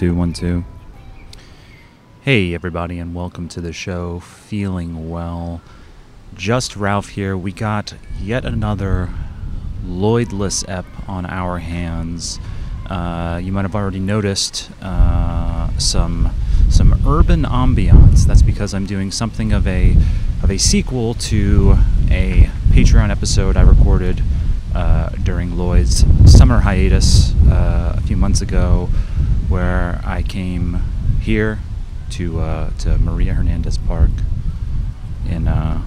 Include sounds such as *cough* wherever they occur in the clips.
two, one, two. Hey, everybody, and welcome to the show. Feeling well. Just Ralph here. We got yet another Lloydless ep on our hands. Uh, you might have already noticed uh, some some urban ambiance. That's because I'm doing something of a of a sequel to a Patreon episode I recorded uh, during Lloyd's summer hiatus uh, a few months ago, where I came here to uh, to Maria Hernandez Park in uh,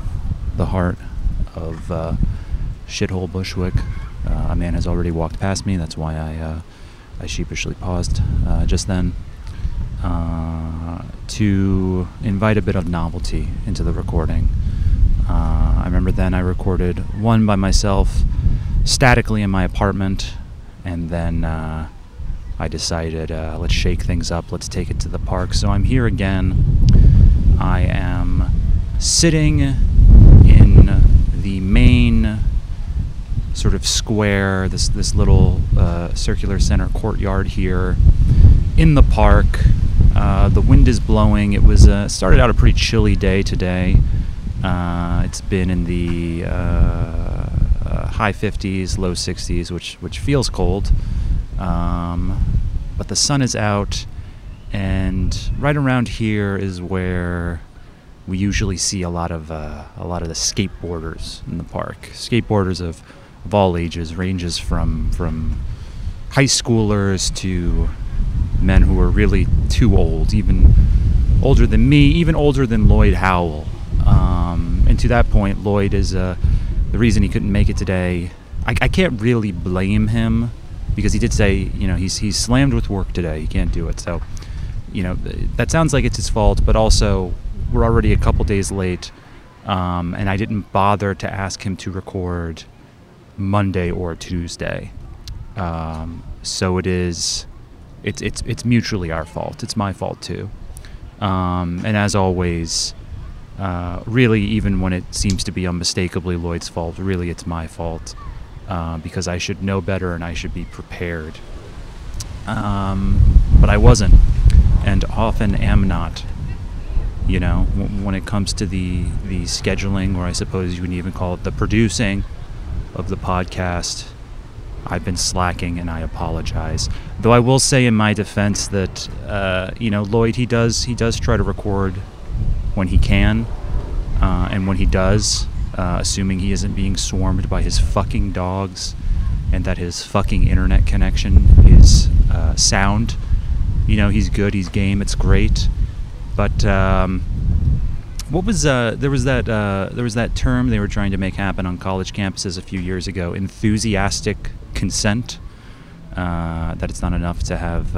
the heart of uh, shithole Bushwick. Uh, a man has already walked past me. That's why I I sheepishly paused just then. to invite a bit of novelty into the recording. I remember then I recorded one by myself statically in my apartment, and then uh, I decided uh, let's shake things up, let's take it to the park. So I'm here again. I am sitting in the main sort of square, this this little uh, circular center courtyard here in the park. Uh, the wind is blowing. It was uh, started out a pretty chilly day today. Uh, it's been in the uh, high 50s, low 60s, which which feels cold. Um, but the sun is out, and right around here is where we usually see a lot of uh, a lot of the skateboarders in the park. Skateboarders of, of all ages, ranges from from high schoolers to men who are really too old, even older than me, even older than Lloyd Howell. Um, and to that point, Lloyd is a the reason he couldn't make it today, I, I can't really blame him because he did say, you know, he's he's slammed with work today. He can't do it. So, you know, that sounds like it's his fault, but also we're already a couple days late, um, and I didn't bother to ask him to record Monday or Tuesday. Um, so it is, it's it's it's mutually our fault. It's my fault too. Um, and as always, uh, really, even when it seems to be unmistakably Lloyd's fault, really it's my fault uh, because I should know better and I should be prepared. Um, but I wasn't, and often am not. You know, w- when it comes to the the scheduling, or I suppose you would even call it the producing of the podcast, I've been slacking, and I apologize. Though I will say, in my defense, that uh, you know Lloyd he does he does try to record when he can, uh, and when he does, uh, assuming he isn't being swarmed by his fucking dogs, and that his fucking internet connection is uh, sound. You know, he's good, he's game, it's great. But um, what was uh, there was that uh, there was that term they were trying to make happen on college campuses a few years ago: enthusiastic consent. Uh, that it's not enough to have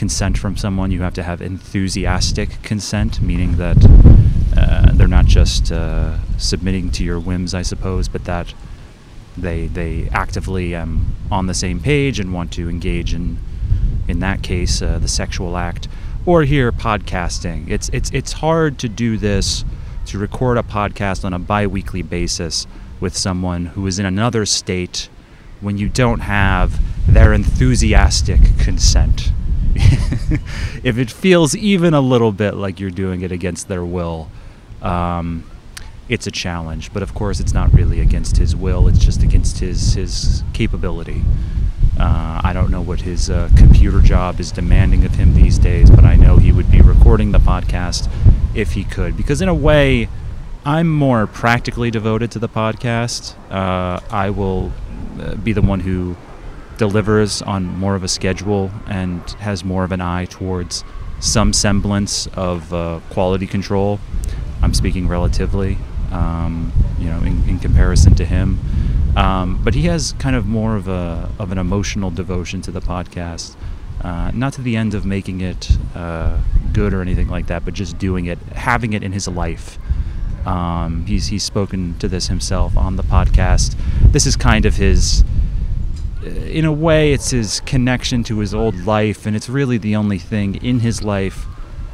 consent from someone, you have to have enthusiastic consent, meaning that uh, they're not just uh, submitting to your whims, I suppose, but that they they actively um, on the same page and want to engage in, in that case, uh, the sexual act, or here podcasting. It's it's it's hard to do this to record a podcast on a biweekly basis with someone who is in another state when you don't have their enthusiastic consent. *laughs* if it feels even a little bit like you're doing it against their will, um, it's a challenge. But of course, it's not really against his will; it's just against his his capability. Uh, I don't know what his uh, computer job is demanding of him these days, but I know he would be recording the podcast if he could. Because in a way, I'm more practically devoted to the podcast. Uh, I will uh, be the one who delivers on more of a schedule and has more of an eye towards some semblance of uh, quality control. I'm speaking relatively, um, you know, in, in, comparison to him. Um, but he has kind of more of a of an emotional devotion to the podcast, uh, not to the end of making it uh, good or anything like that, but just doing it, having it in his life. Um, he's he's spoken to this himself on the podcast. This is kind of his uh, in a way, it's his connection to his old life, and it's really the only thing in his life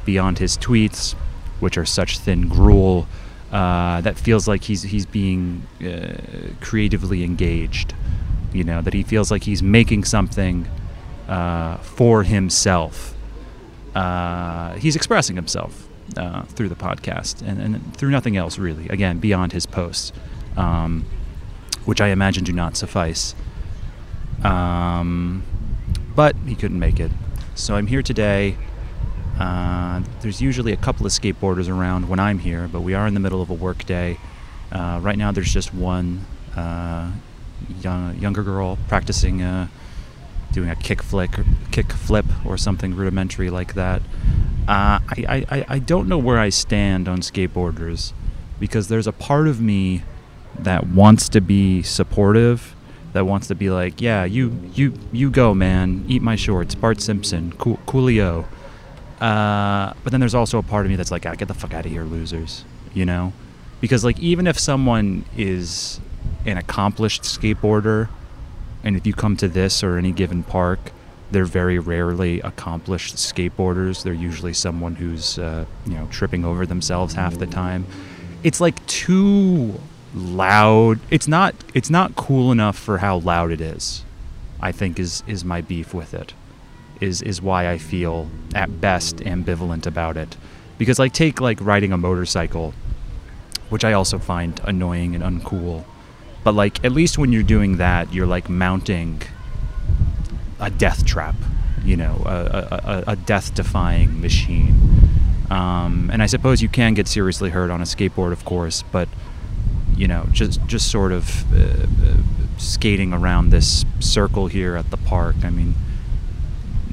beyond his tweets, which are such thin gruel, uh, that feels like he's he's being uh, creatively engaged. You know that he feels like he's making something uh, for himself uh, he's expressing himself uh, through the podcast and, and, through nothing else really. Again, beyond his posts, um, which I imagine do not suffice. Um, but he couldn't make it, so I'm here today. Uh, there's usually a couple of skateboarders around when I'm here, but we are in the middle of a work day. Uh, right now, there's just one uh, young, younger girl practicing uh, doing a kick flick, kick flip, or something rudimentary like that. Uh, I, I, I don't know where I stand on skateboarders because there's a part of me that wants to be supportive, that wants to be like, yeah, you you you go, man, eat my shorts, Bart Simpson, cool, Coolio. Uh, but then there's also a part of me that's like, ah, get the fuck out of here, losers, you know? Because like even if someone is an accomplished skateboarder, and if you come to this or any given park, they're very rarely accomplished skateboarders. They're usually someone who's uh, you know tripping over themselves half the time. It's like too loud. It's not. It's not cool enough for how loud it is. I think is is my beef with it. Is is why I feel at best ambivalent about it. Because like take like riding a motorcycle, which I also find annoying and uncool. But like at least when you're doing that, you're like mounting a death trap, you know, a, a, a death-defying machine. Um, and I suppose you can get seriously hurt on a skateboard, of course, but you know, just just sort of uh, uh, skating around this circle here at the park. I mean,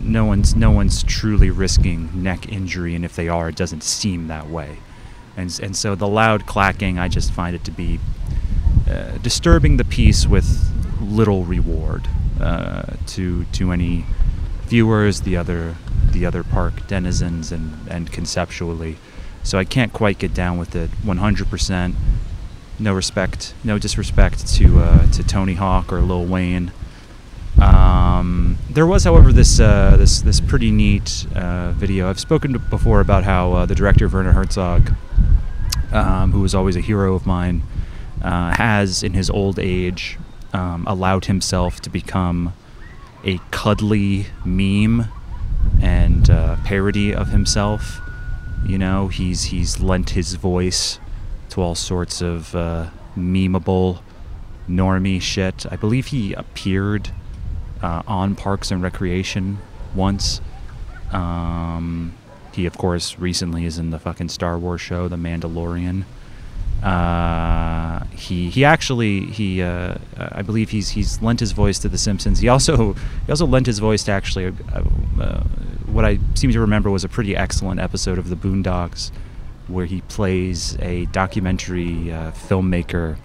no one's no one's truly risking neck injury, and if they are, it doesn't seem that way. And and so the loud clacking, I just find it to be uh, disturbing the peace with little reward uh, to to any viewers, the other the other park denizens, and and conceptually. So I can't quite get down with it 100%. No respect, no disrespect to uh, to Tony Hawk or Lil Wayne. Um, there was, however, this uh, this this pretty neat uh, video. I've spoken before about how uh, the director Werner Herzog, um, who was always a hero of mine, uh, has in his old age um, allowed himself to become a cuddly meme and uh, parody of himself. You know, he's he's lent his voice to all sorts of uh, memeable, normie shit. I believe he appeared uh, on Parks and Recreation once. Um, he, of course, recently is in the fucking Star Wars show, The Mandalorian. Uh, he he actually he uh, I believe he's he's lent his voice to The Simpsons. He also he also lent his voice to actually uh, uh, what I seem to remember was a pretty excellent episode of The Boondocks, where he plays a documentary uh, filmmaker,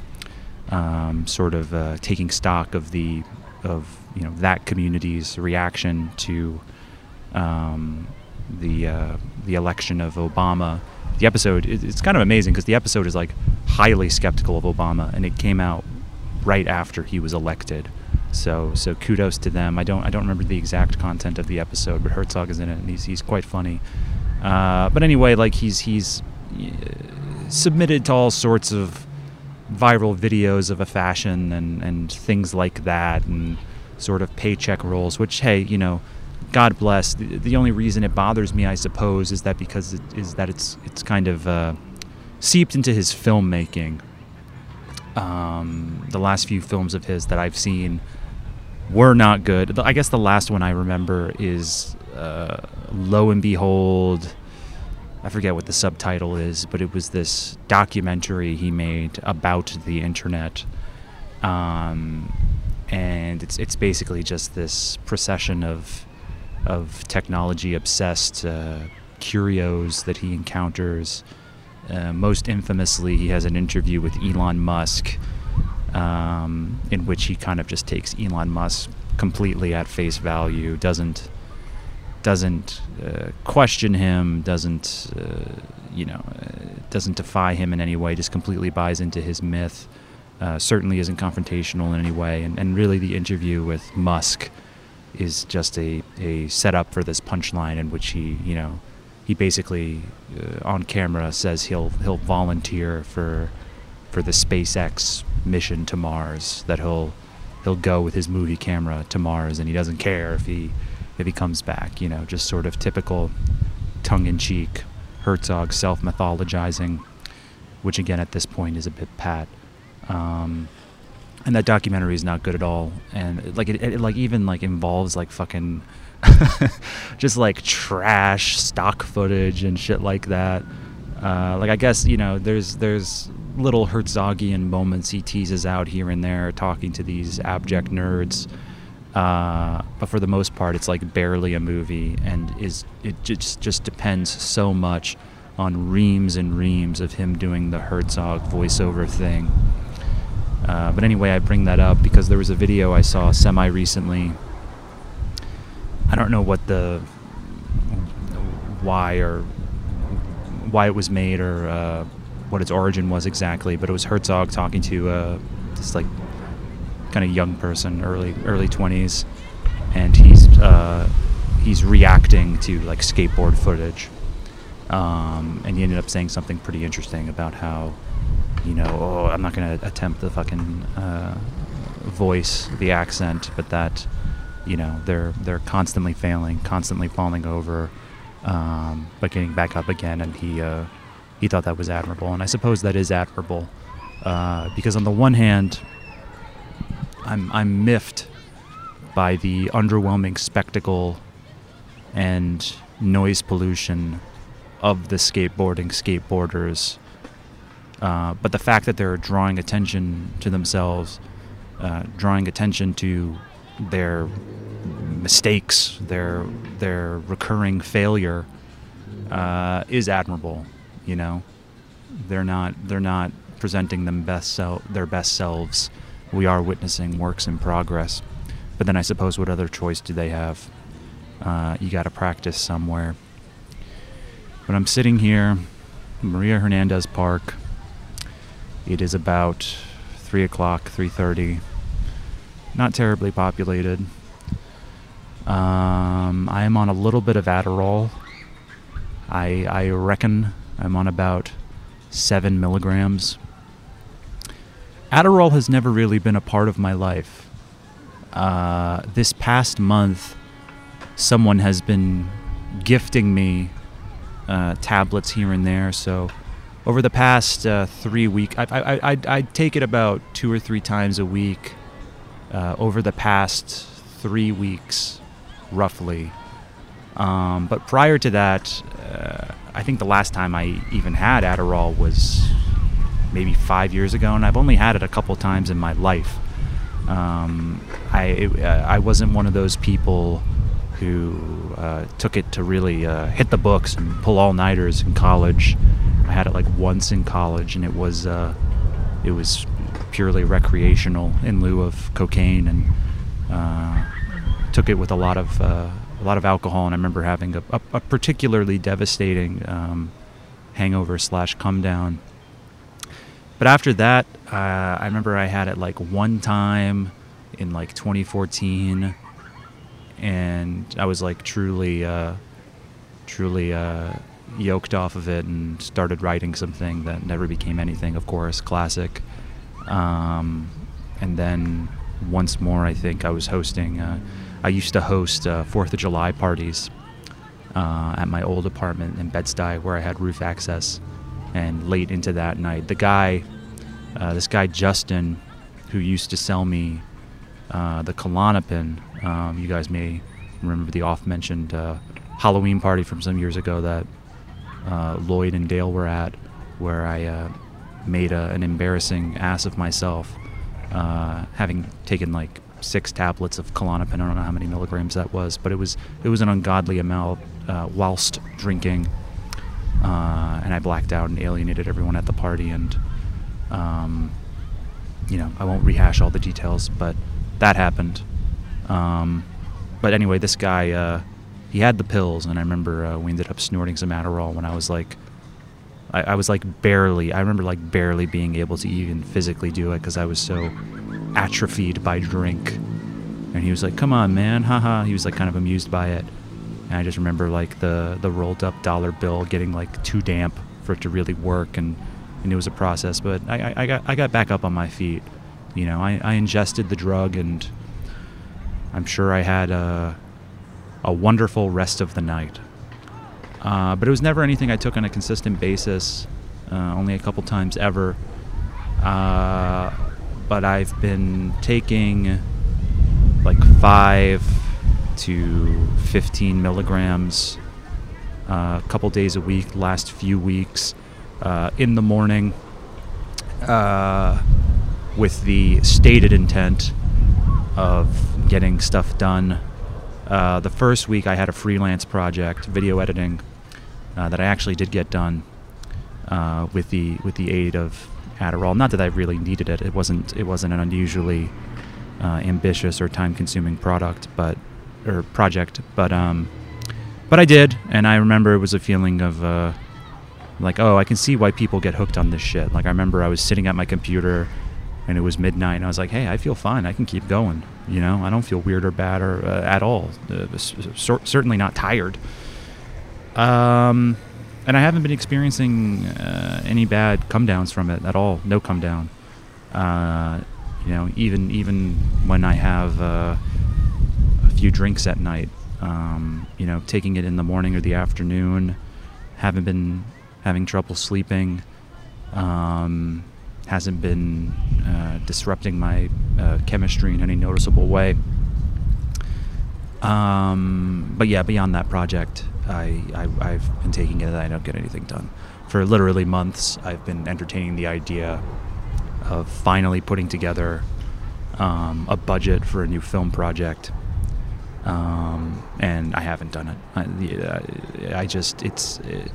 um, sort of uh, taking stock of the of you know that community's reaction to um, the the election of Obama the episode it's kind of amazing because the episode is like highly skeptical of Obama, and it came out right after he was elected. So so kudos to them. I don't I don't remember the exact content of the episode, but Herzog is in it, and he's he's quite funny. Uh, but anyway, like he's he's uh, submitted to all sorts of viral videos of a fashion and and things like that, and sort of paycheck roles. Which hey, you know God bless. The, the, only reason it bothers me, I suppose, is that because it is that it's it's kind of uh, seeped into his filmmaking. Um, the last few films of his that I've seen were not good. I guess the last one I remember is uh, Lo and Behold. I forget what the subtitle is, but it was this documentary he made about the internet. Um, and it's it's basically just this procession of of technology obsessed uh, curios that he encounters. Uh, most infamously, he has an interview with Elon Musk um, in which he kind of just takes Elon Musk completely at face value, doesn't doesn't uh, question him, doesn't uh, you know, uh, doesn't defy him in any way, just completely buys into his myth. Uh, certainly isn't confrontational in any way, and, and really the interview with Musk is just a, a setup for this punchline in which he, you know, he basically uh, on camera says he'll he'll volunteer for for the SpaceX mission to Mars. That he'll he'll go with his movie camera to Mars, and he doesn't care if he if he comes back. You know, just sort of typical tongue in cheek, Herzog self mythologizing, which again at this point is a bit pat. Um, and that documentary is not good at all. And like it, it like even like involves like fucking *laughs* just like trash stock footage and shit like that. Uh, like I guess you know there's there's little Herzogian moments he teases out here and there, talking to these abject nerds. Uh, but for the most part, it's like barely a movie, and is it just just depends so much on reams and reams of him doing the Herzog voiceover thing. Uh, but anyway, I bring that up because there was a video I saw semi recently. I don't know what the why or why it was made or uh, what its origin was exactly, but it was Herzog talking to uh, this like kind of young person, early early twenties, and he's uh, he's reacting to like skateboard footage, um, and he ended up saying something pretty interesting about how, you know, oh, I'm not gonna attempt the fucking uh, voice, the accent, but that, you know, they're they're constantly failing, constantly falling over, um, but getting back up again, and he uh, he thought that was admirable, and I suppose that is admirable, uh, because on the one hand, I'm I'm miffed by the underwhelming spectacle and noise pollution of the skateboarding skateboarders. Uh, but the fact that they're drawing attention to themselves, uh, drawing attention to their mistakes, their their recurring failure, uh, is admirable. You know, they're not they're not presenting them best sel- their best selves. We are witnessing works in progress. But then I suppose what other choice do they have? Uh, you got to practice somewhere. But I'm sitting here, Maria Hernandez Park. It is about three o'clock, three thirty. Not terribly populated. Um, I am on a little bit of Adderall. I I reckon I'm on about seven milligrams. Adderall has never really been a part of my life. Uh, this past month, someone has been gifting me uh, tablets here and there. So, over the past uh, three weeks, I, I, I, I take it about two or three times a week. Uh, over the past three weeks, roughly. Um, but prior to that, uh, I think the last time I even had Adderall was maybe five years ago, and I've only had it a couple times in my life. Um, I it, uh, I wasn't one of those people who uh, took it to really uh, hit the books and pull all nighters in college. I had it like once in college, and it was uh, it was purely recreational in lieu of cocaine, and uh, took it with a lot of uh, a lot of alcohol. And I remember having a, a, a particularly devastating um, hangover slash come down. But after that, uh, I remember I had it like one time in like 2014, and I was like truly, uh, truly uh, yoked off of it and started writing something that never became anything. Of course, classic. Um, and then once more, I think I was hosting. Uh, I used to host uh, Fourth of July parties uh, at my old apartment in Bed Stuy, where I had roof access and late into that night, the guy, uh, this guy Justin, who used to sell me uh, the Klonopin, um, you guys may remember the oft-mentioned uh, Halloween party from some years ago that uh, Lloyd and Dale were at, where I uh, made a, an embarrassing ass of myself, uh, having taken like six tablets of Klonopin. I don't know how many milligrams that was, but it was it was an ungodly amount whilst drinking uh, and I blacked out and alienated everyone at the party. And um, you know, I won't rehash all the details, but that happened. Um, but anyway, this guy, uh, he had the pills, and I remember uh, we ended up snorting some Adderall when I was like, I, I was like barely, I remember like barely being able to even physically do it because I was so atrophied by drink. And he was like, "Come on, man, haha." He was like kind of amused by it. And I just remember like the the rolled up dollar bill getting like too damp for it to really work, and, and it was a process. But I, I, I got I got back up on my feet. You know, I, I ingested the drug, and I'm sure I had a a wonderful rest of the night. Uh, but it was never anything I took on a consistent basis, uh, only a couple times ever. Uh, but I've been taking like 5 to 15 milligrams uh, a couple days a week, last few weeks, uh, in the morning, uh, with the stated intent of getting stuff done. Uh, the first week, I had a freelance project, video editing, uh, that I actually did get done uh, with the with the aid of Adderall. Not that I really needed it; it wasn't it wasn't an unusually ambitious or time-consuming product, but or project, but um, but I did, and I remember it was a feeling of uh, like, oh, I can see why people get hooked on this shit. Like I remember I was sitting at my computer, and it was midnight, and I was like, hey, I feel fine. I can keep going. You know, I don't feel weird or bad or uh, at all. Uh, certainly not tired. Um, and I haven't been experiencing uh, any bad come downs from it at all. No come down. Uh, you know, even even when I have uh, a few drinks at night, um, you know, taking it in the morning or the afternoon. Haven't been having trouble sleeping. Um, hasn't been uh, disrupting my uh, chemistry in any noticeable way. Um, but yeah, beyond that project, I, I have been taking it I don't get anything done. For literally months, I've been entertaining the idea of finally putting together um, a budget for a new film project um, and I haven't done it. I, I just it's it,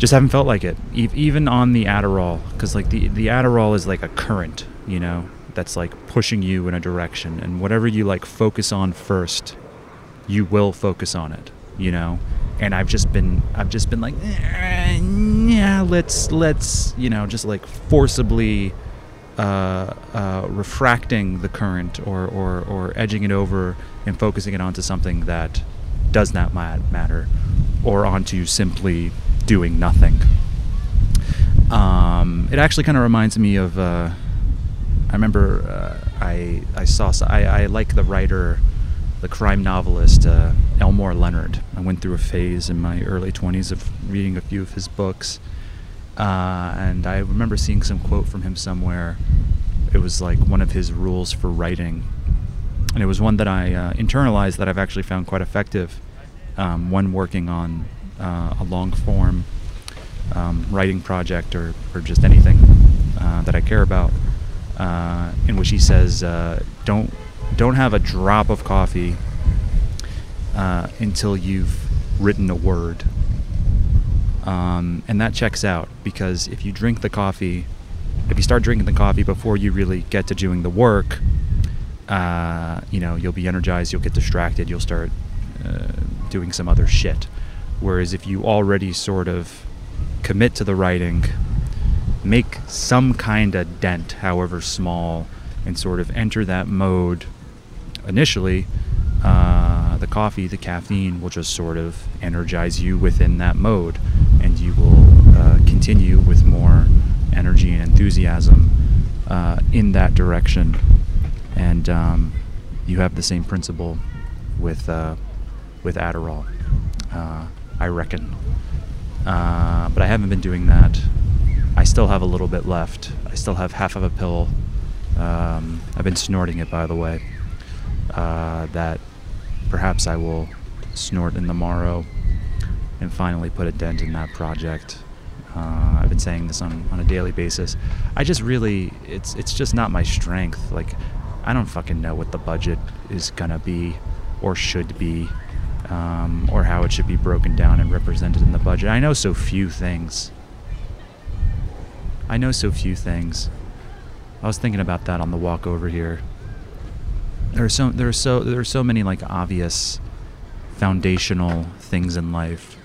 just haven't felt like it. E- even on the Adderall, because like the the Adderall is like a current, you know, that's like pushing you in a direction, and whatever you like focus on first, you will focus on it, you know. And I've just been I've just been like, eh, yeah, let's let's you know just like forcibly. Uh, uh, refracting the current or, or, or edging it over and focusing it onto something that does not matter or onto simply doing nothing. Um, it actually kind of reminds me of. Uh, I remember uh, I I saw I, I like the writer, the crime novelist uh, Elmore Leonard. I went through a phase in my early 20s of reading a few of his books, uh, and I remember seeing some quote from him somewhere. It was like one of his rules for writing and it was one that I uh, internalized that I've actually found quite effective um, when working on uh, a long form um, writing project or, or just anything uh, that I care about. Uh, in which he says, uh, "Don't don't have a drop of coffee uh, until you've written a word." Um, and that checks out because if you drink the coffee, if you start drinking the coffee before you really get to doing the work, uh, you know, you'll be energized, you'll get distracted, you'll start doing some other shit. Whereas if you already sort of commit to the writing, make some kind of dent, however small, and sort of enter that mode. Initially, uh, the coffee, the caffeine will just sort of energize you within that mode, and you will uh, continue with more energy and enthusiasm uh, in that direction. And um, you have the same principle with uh, with Adderall, uh, I reckon. Uh, but I haven't been doing that. I still have a little bit left. I still have half of a pill. Um, I've been snorting it, by the way. Uh, that perhaps I will snort in the morrow and finally put a dent in that project. Uh, I've been saying this on, on a daily basis. I just really, it's it's just not my strength. Like I don't fucking know what the budget is gonna be or should be, um, or how it should be broken down and represented in the budget. I know so few things. I know so few things. I was thinking about that on the walk over here. There are so there are so there are so many like obvious foundational things in life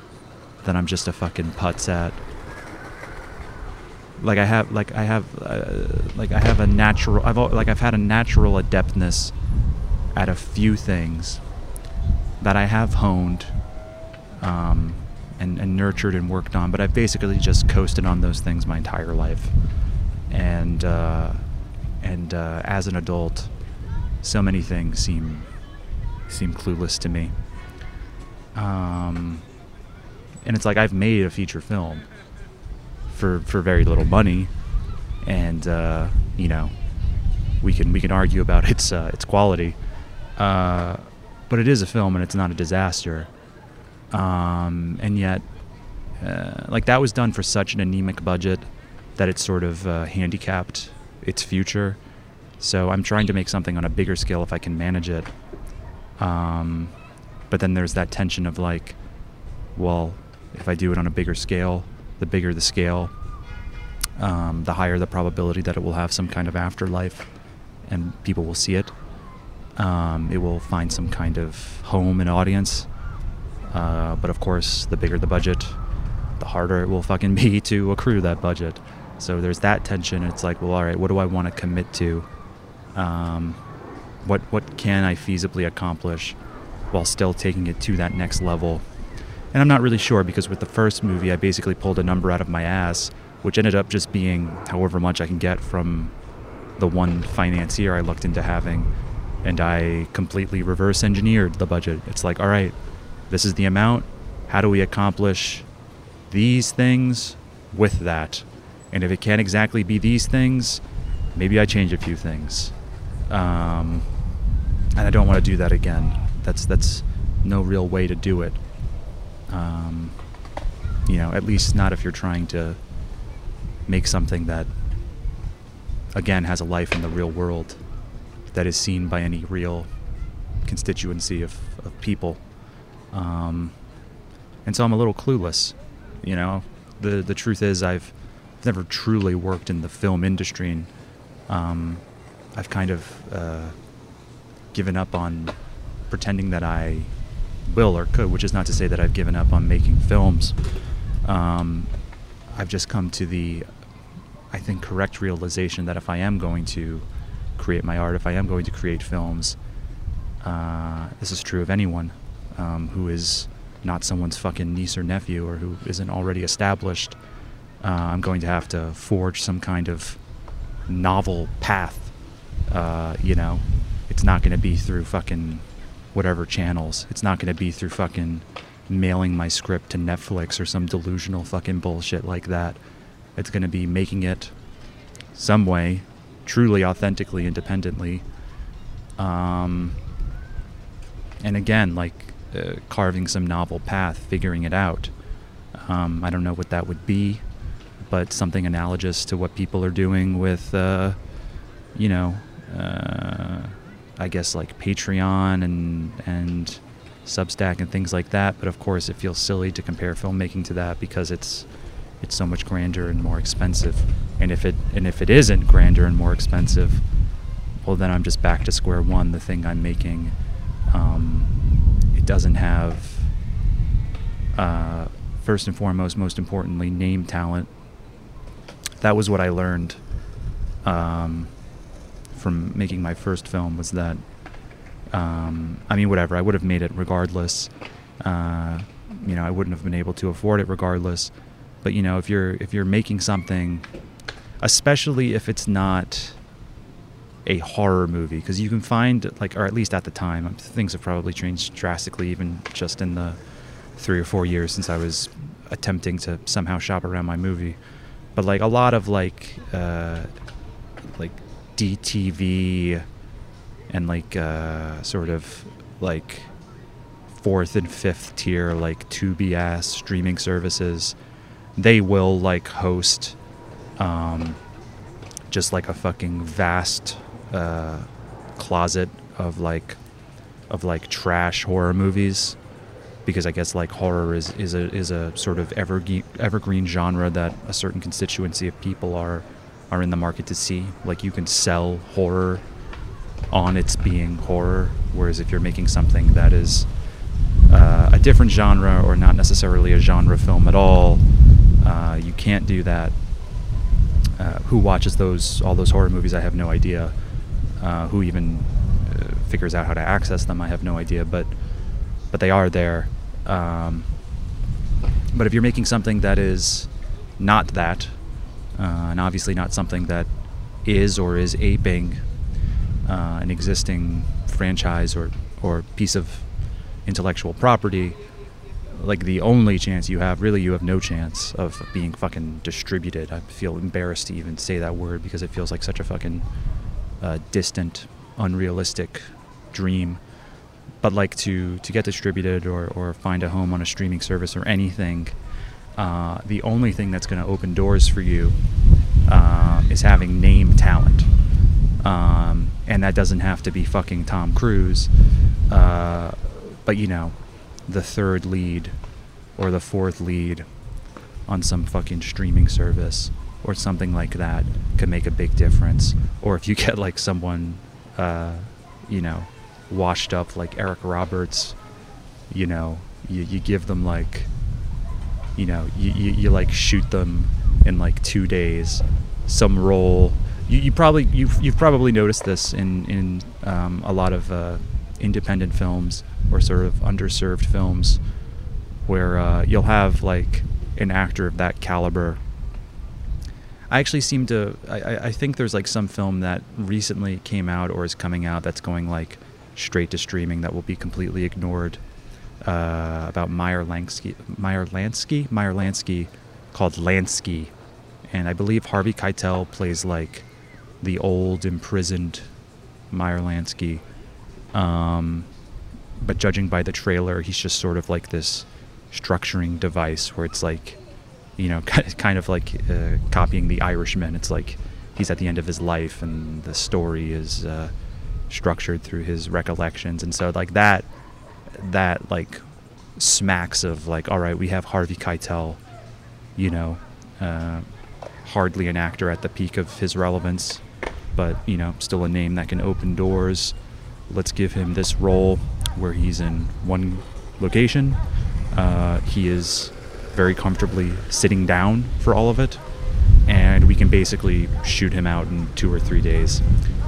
that I'm just a fucking putz at like I have like I have uh, like I have a natural I've like I've had a natural adeptness at a few things that I have honed um, and, and nurtured and worked on, but I've basically just coasted on those things my entire life. And uh, and uh, as an adult, so many things seem seem clueless to me. Um, and it's like I've made a feature film for for very little money, and uh, you know, we can we can argue about its uh, its quality, uh, but it is a film and it's not a disaster, um, and yet, uh, like that was done for such an anemic budget that it's sort of uh, handicapped its future. So I'm trying to make something on a bigger scale if I can manage it. Um, but then there's that tension of like, well, if I do it on a bigger scale, the bigger the scale, um, the higher the probability that it will have some kind of afterlife and people will see it. Um, it will find some kind of home and audience. Uh, but of course, the bigger the budget, the harder it will fucking *laughs* be to accrue that budget. So there's that tension. It's like, well, all right, what do I want to commit to? Um, what what can I feasibly accomplish while still taking it to that next level? And I'm not really sure because with the first movie, I basically pulled a number out of my ass, which ended up just being however much I can get from the one financier I looked into having. And I completely reverse engineered the budget. It's like, all right, this is the amount. How do we accomplish these things with that? And if it can't exactly be these things, maybe I change a few things. Um, and I don't want to do that again. That's that's no real way to do it. Um, you know, at least not if you're trying to make something that again has a life in the real world that is seen by any real constituency of, of people. Um, and so I'm a little clueless. You know, the the truth is I've never truly worked in the film industry. And, um, I've kind of uh, given up on pretending that I will or could, which is not to say that I've given up on making films. Um, I've just come to the, I think, correct realization that if I am going to create my art, if I am going to create films, uh, this is true of anyone um, who is not someone's fucking niece or nephew or who isn't already established. Uh, I'm going to have to forge some kind of novel path uh, you know, it's not going to be through fucking whatever channels. It's not going to be through fucking mailing my script to Netflix or some delusional fucking bullshit like that. It's going to be making it some way, truly, authentically, independently. Um, and again, like uh, carving some novel path, figuring it out. Um, I don't know what that would be, but something analogous to what people are doing with, uh, you know, uh, I guess like Patreon and and Substack and things like that. But of course, it feels silly to compare filmmaking to that because it's it's so much grander and more expensive. And if it and if it isn't grander and more expensive, well, then I'm just back to square one. The thing I'm making, um, it doesn't have. Uh, first and foremost, most importantly, name talent. That was what I learned. Um, from making my first film was that um, I mean whatever I would have made it regardless. Uh, you know I wouldn't have been able to afford it regardless. But you know if you're if you're making something, especially if it's not a horror movie, because you can find like or at least at the time things have probably changed drastically even just in the three or four years since I was attempting to somehow shop around my movie. But like a lot of like uh, like DTV and like uh, sort of like fourth and fifth tier like Tubi ass streaming services, they will like host um, just like a fucking vast uh, closet of like of like trash horror movies because I guess like horror is, is a is a sort of evergreen evergreen genre that a certain constituency of people are are in the market to see. Like you can sell horror on its being horror, whereas if you're making something that is uh, a different genre or not necessarily a genre film at all, uh, you can't do that. Uh, who watches those all those horror movies? I have no idea. Uh, who even uh, figures out how to access them? I have no idea. But but they are there. Um, but if you're making something that is not that, uh, and obviously not something that is or is aping an existing franchise or, or piece of intellectual property, like the only chance you have, really, you have no chance of being fucking distributed. I feel embarrassed to even say that word because it feels like such a fucking uh, distant, unrealistic dream. But like to to get distributed or or find a home on a streaming service or anything, uh, the only thing that's going to open doors for you uh, is having name talent. Um, and that doesn't have to be fucking Tom Cruise. Uh, but you know, the third lead or the fourth lead on some fucking streaming service or something like that could make a big difference. Or if you *laughs* get like someone, uh, you know, washed up like Eric Roberts, you know, you, you give them like, you know, you, you, you like shoot them in like two days, some role. You, you probably you've, you've probably noticed this in in um, a lot of uh, independent films or sort of underserved films where uh, you'll have like an actor of that caliber. I actually seem to. I, I think there's like some film that recently came out or is coming out that's going like straight to streaming that will be completely ignored. Uh, about Meyer Lansky, Meyer Lansky, Meyer Lansky, called Lansky, and I believe Harvey Keitel plays like the old imprisoned Meyer Lansky. Um, but judging by the trailer, he's just sort of like this structuring device where it's like, you know, *laughs* kind of like uh, copying The Irishman. It's like he's at the end of his life, and the story is uh, structured through his recollections, and so like that, that like smacks of like, all right, we have Harvey Keitel, you know, uh, hardly an actor at the peak of his relevance, but you know, still a name that can open doors. Let's give him this role where he's in one location. Uh, he is very comfortably sitting down for all of it, and we can basically shoot him out in two or three days.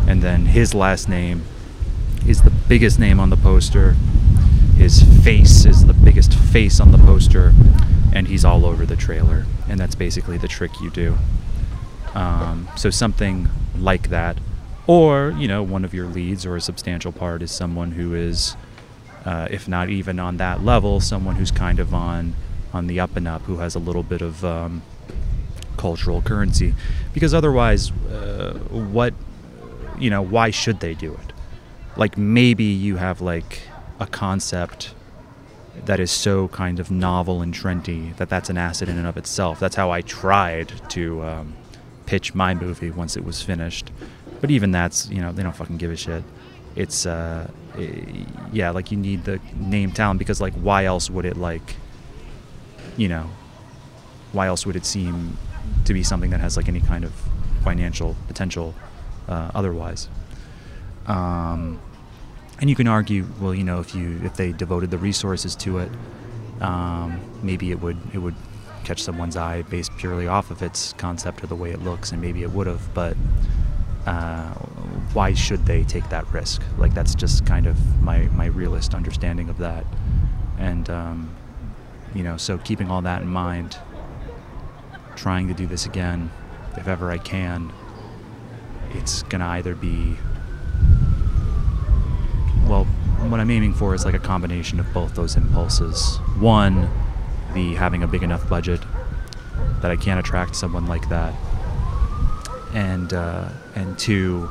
And then his last name is the biggest name on the poster. His face is the biggest face on the poster, and he's all over the trailer. And that's basically the trick you do. Um, so something like that, or you know, one of your leads or a substantial part is someone who is uh, if not even on that level, someone who's kind of on on the up and up, who has a little bit of um, cultural currency. Because otherwise, uh, what you know, why should they do it? Like maybe you have like a concept that is so kind of novel and trendy that that's an asset in and of itself. That's how I tried to um, pitch my movie once it was finished. But even that's, you know, they don't fucking give a shit. It's uh, yeah, like you need the name talent because like why else would it like, you know, why else would it seem to be something that has like any kind of financial potential uh, otherwise? Um, and you can argue, well, you know, if you if they devoted the resources to it, um, maybe it would it would catch someone's eye based purely off of its concept or the way it looks, and maybe it would have, but uh, why should they take that risk? Like that's just kind of my my realist understanding of that, and um, you know, so keeping all that in mind, trying to do this again, if ever I can, it's gonna either be well, what I'm aiming for is like a combination of both those impulses. One, the having a big enough budget that I can attract someone like that and uh, and two,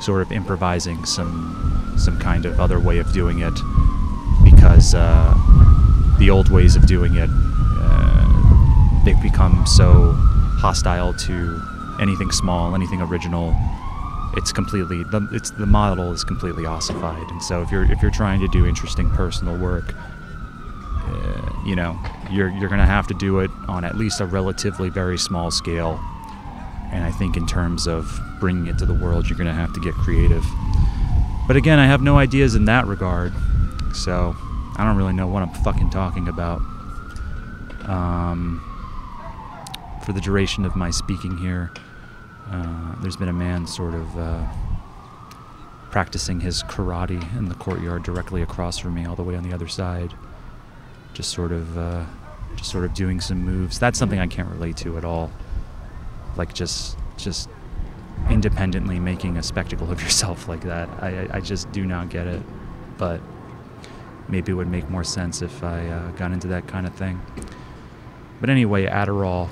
sort of improvising some some kind of other way of doing it because uh, the old ways of doing it uh, they've become so hostile to anything small, anything original. It's completely the it's the model is completely ossified, and so if you're if you're trying to do interesting personal work, uh, you know you're you're gonna have to do it on at least a relatively very small scale and I think in terms of bringing it to the world, you're going to have to get creative. But again, I have no ideas in that regard, so I don't really know what I'm fucking talking about. Um, for the duration of my speaking here, uh, there's been a man sort of uh, practicing his karate in the courtyard directly across from me, all the way on the other side. Just sort of, uh, just sort of doing some moves. That's something I can't relate to at all like just just independently making a spectacle of *laughs* yourself like that. I, I just do not get it. But maybe it would make more sense if I uh, got into that kind of thing. But anyway, Adderall.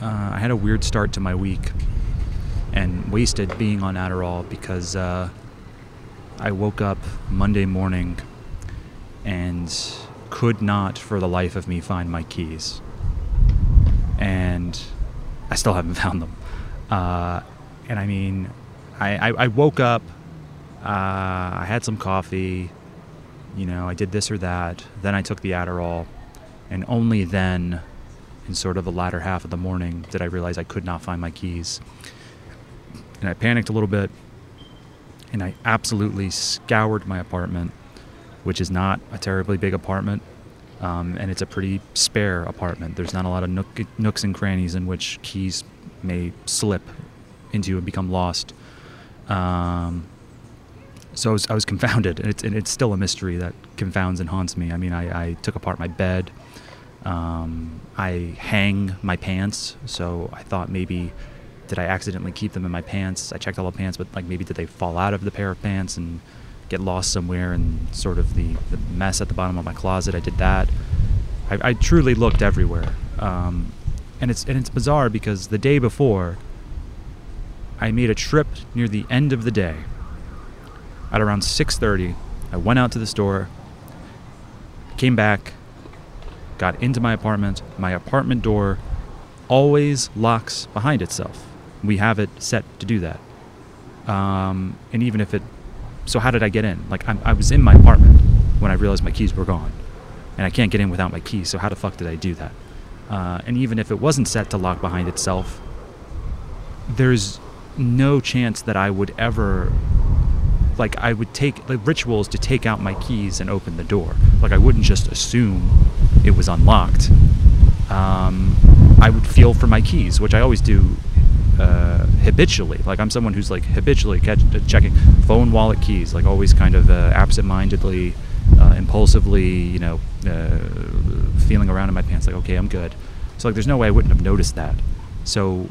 Uh, I had a weird start to my week and wasted being on Adderall because uh, I woke up Monday morning and could not for the life of me find my keys. And I still haven't *laughs* found them. Uh, and I mean, I, I, I woke up, uh, I had some coffee, you know, I did this or that. Then I took the Adderall. And only then, in sort of the latter half of the morning, did I realize I could not find my keys. And I panicked a little bit. And I absolutely scoured my apartment, which is not a terribly big apartment. Um, and it's a pretty spare apartment. There's not a lot of nook, nooks and crannies in which keys may slip into and become lost. Um, so I was, I was *laughs* confounded, and it's, and it's, still a mystery that confounds and haunts me. I mean, I, I took apart my bed. Um, I hang my pants, so I thought maybe did I accidentally keep them in my pants? I checked all the pants, but like maybe did they fall out of the pair of pants and get lost somewhere in sort of the, the mess at the bottom of my closet? I did that. I, I truly looked everywhere, um, and it's and it's bizarre because the day before I made a trip near the end of the day at around 6:30. I went out to the store, came back, got into my apartment. My apartment door always locks behind itself. We have it set to do that. Um, and even if it, so how did I get in? Like I'm, I was in my apartment when I realized my keys were gone, and I can't get in without my keys. So how the fuck did I do that? Uh, and even if it wasn't set to lock behind itself, there's no chance that I would ever like I would take like rituals to take out my keys and open the door. Like I wouldn't just assume it was unlocked. Um, I would feel for my keys, which I always do uh, habitually. Like I'm someone who's like habitually catch, checking phone, wallet, keys, like always kind of uh, absent-mindedly, uh, impulsively, you know, uh, feeling around in my pants, like okay, I'm good. So like, there's no way I wouldn't have noticed that. So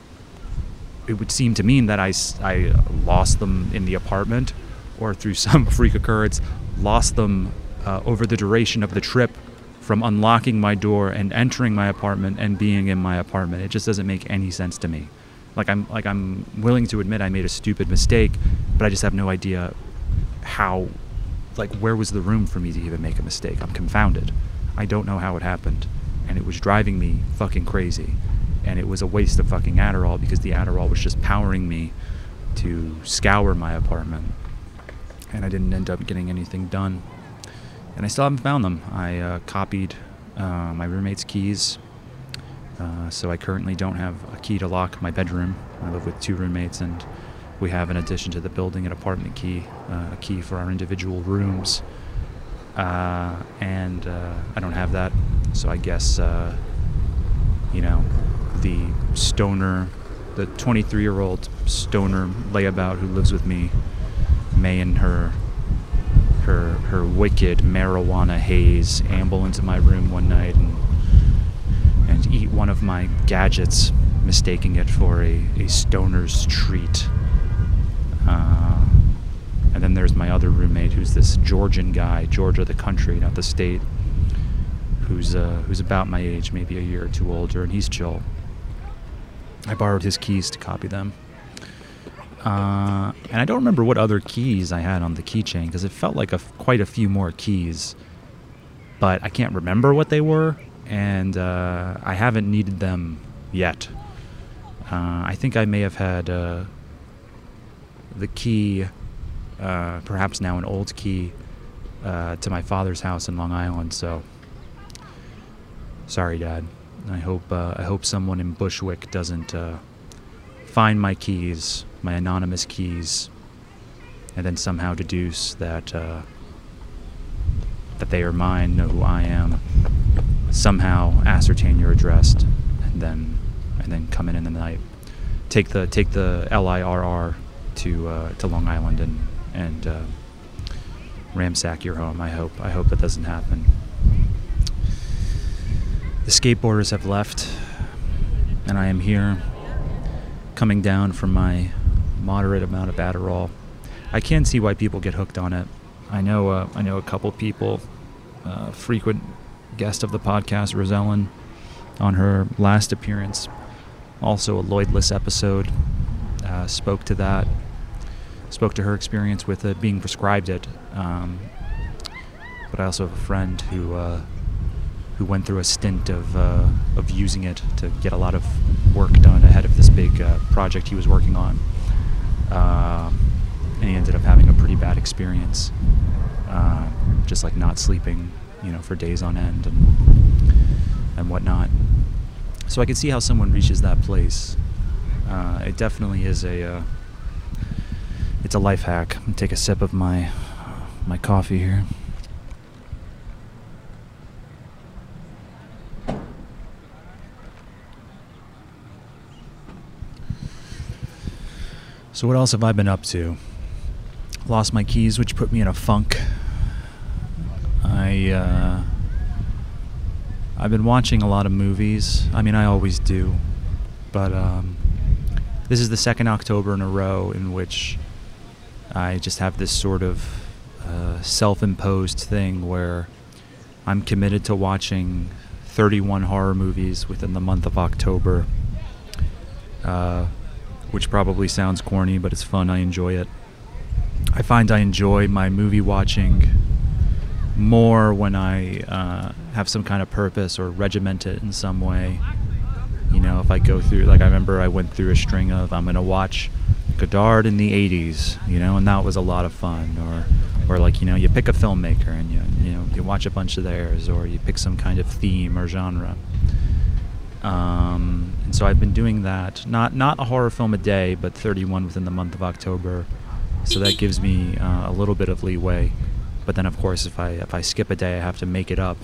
it would seem to mean that I, I lost them in the apartment or through *laughs* some freak occurrence, lost them uh, over the duration of the trip from unlocking my door and entering my apartment and being in my apartment. It just doesn't make any sense to me. Like I'm like I'm willing to admit I made a stupid mistake, but I just have no idea how like where was the room for me to even make a mistake? I'm confounded. I don't know how it happened. And it was driving me fucking crazy. And it was a waste of fucking Adderall because the Adderall was just powering me to scour my apartment and I didn't end up getting anything done. And I still haven't found them. I uh, copied uh, my roommate's keys, uh, so I currently don't have a key to lock my bedroom. I live with two roommates, and we have, in addition to the building, an apartment key, uh, a key for our individual rooms. Uh, and uh, I don't have that, so I guess, you know, the stoner, the 23 year old stoner layabout who lives with me may and her her her wicked marijuana haze amble into my room one night and and eat one of my gadgets, mistaking it for a, a stoner's treat. Uh, and then there's my other roommate, who's this Georgian guy, Georgia, the country, not the state, who's uh, who's about my age, maybe a year or two older, and he's chill. I borrowed his keys to copy them. Uh, and I don't remember what other keys I had on the keychain because it felt like a, quite a few more keys, but I can't remember what they were, and uh, I haven't needed them yet. Uh, I think I may have had uh, the key, uh, perhaps now an old key, uh, to my father's house in Long Island. So, sorry, Dad. I hope I hope someone in Bushwick doesn't find my keys my anonymous keys, and then somehow deduce that uh, that they are mine, know who I am, somehow ascertain your address, and then and then come in in the night, take the take the LIRR to uh, to Long Island and and uh, ramsack your home. I hope I hope that doesn't happen. The skateboarders have left, and I am here, coming down from my moderate amount of Adderall. I can see why people get hooked on it. I know uh, I know a couple people, uh, frequent guest of the podcast, Rosellen, on her last appearance, also a Lloydless episode, uh, spoke to that, spoke to her experience with it, being prescribed it. Um, but I also have a friend who uh, who went through a stint of uh, of using it to get a lot of work done ahead of this big uh, project he was working on. Uh, and he ended up having a pretty bad experience, uh, just like not sleeping, you know, for days on end and and whatnot. So I can see how someone reaches that place. Uh, it definitely is a uh, it's a life hack. take a sip of my my coffee here. So what else have I been up to? Lost my keys, which put me in a funk. I uh, I've been watching a lot of movies. I mean, I always do, but um, this is the second October in a row in which I just have this sort of uh, self-imposed thing where I'm committed to watching 31 horror movies within the month of October. Uh, which probably sounds corny, but it's fun. I enjoy it. I find I enjoy my movie watching more when I uh, have some kind of purpose or regiment it in some way. You know, if I go through, like I remember I went through a string of I'm gonna watch Godard in the '80s, you know, and that was a lot of fun. Or, or like you know, you pick a filmmaker and you you know you watch a bunch of theirs, or you pick some kind of theme or genre. Um, and so I've been doing that. Not not a horror film a day, but 31 within the month of October. So that gives me uh, a little bit of leeway. But then, of course, if I if I skip a day, I have to make it up.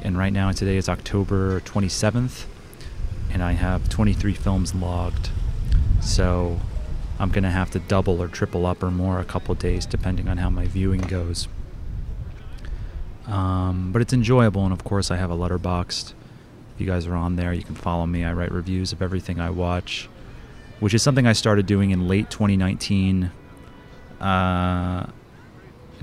And right now, today is October 27th, and I have 23 films logged. So I'm gonna have to double or triple up or more a couple days, depending on how my viewing goes. Um, but it's enjoyable, and of course, I have a Letterboxd If you guys are on there, you can follow me. I write reviews of everything I watch, which is something I started doing in late 2019. Uh,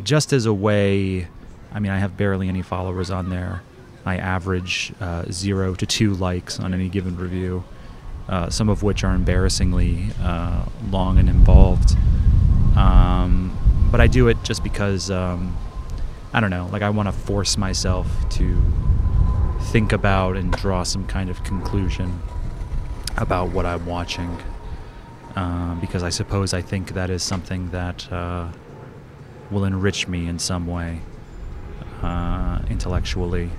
just as a way, I mean, I have barely any followers on there. I average uh, zero to two likes on any given review, uh, some of which are embarrassingly uh, long and involved. Um, but I do it just because, um, I don't know, like I want to force myself to think about and draw some kind of conclusion about what I'm watching. Uh, because I suppose I think that is something that uh, will enrich me in some way, uh, intellectually,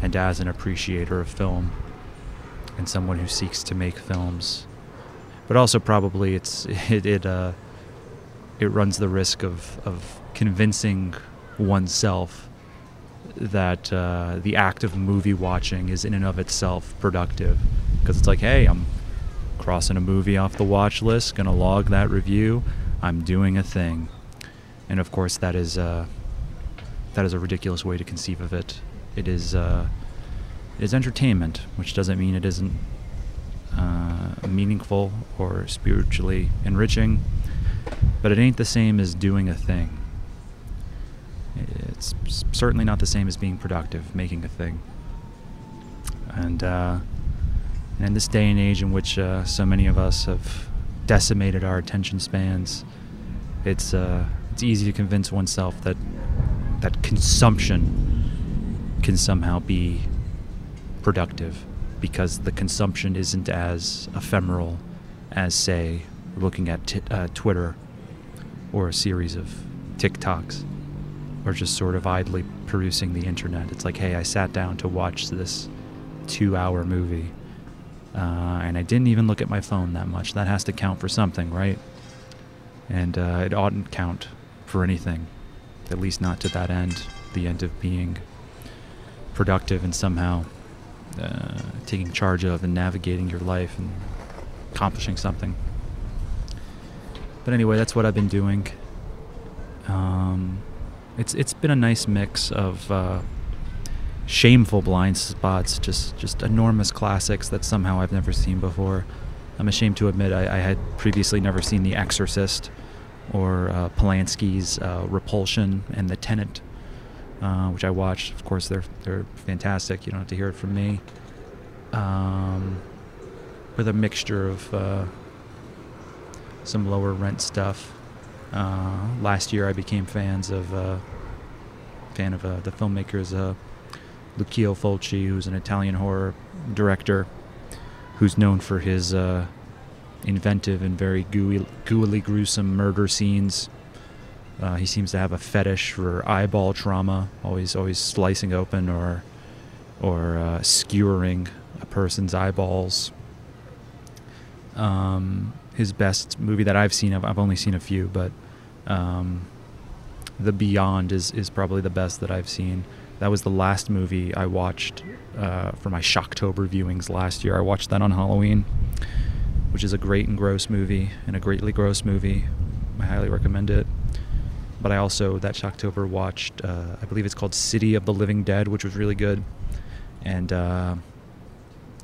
and as an appreciator of film, and someone who seeks to make films. But also, probably, it's *laughs* it it, uh, it runs the risk of of convincing oneself that uh, the act of movie watching is in and of itself productive because it's like hey i'm crossing a movie off the watch list gonna log that review i'm doing a thing and of course that is uh, that is a ridiculous way to conceive of it it is uh, it is entertainment which doesn't mean it isn't uh, meaningful or spiritually enriching but it ain't the same as doing a thing it's certainly not the same as being productive, making a thing. And, uh, and in this day and age in which uh, so many of us have decimated our attention spans, it's uh, it's easy to convince oneself that that consumption can somehow be productive because the consumption isn't as ephemeral as, say, looking at t- uh, Twitter or a series of TikToks or just sort of idly perusing the internet. It's like, hey, I sat down to watch this two hour movie, uh, and I didn't even look at my phone that much. That has to count for something, right? And uh, it oughtn't count for anything, at least not to that end, the end of being productive and somehow uh, taking charge of and navigating your life and accomplishing something. But anyway, that's what I've been doing. Um, it's it's been a nice mix of uh, shameful blind spots, just just enormous classics that somehow I've never seen before. I'm ashamed to admit I, I had previously never seen The Exorcist, or uh, Polanski's uh, Repulsion and The Tenant, uh, which I watched. Of course, they're they're fantastic. You don't have to hear it from me. Um, with a mixture of uh, some lower rent stuff. Uh, last year, I became fans of uh, fan of uh, the filmmakers Lucio Fulci, who's an Italian horror director, who's known for his inventive and very gooey, gooey, gruesome murder scenes. Uh, he seems to have a fetish for eyeball trauma, always always slicing open or or uh, skewering a person's eyeballs. Um, his best movie that I've seen, I've, I've only seen a few, but um, The Beyond is, is probably the best that I've seen. That was the last movie I watched uh, for my Shocktober viewings last year. I watched that on Halloween, which is a great and gross movie, and a greatly gross movie. I highly recommend it. But I also, that Shocktober, watched, uh, I believe it's called City of the Living Dead, which was really good. And uh,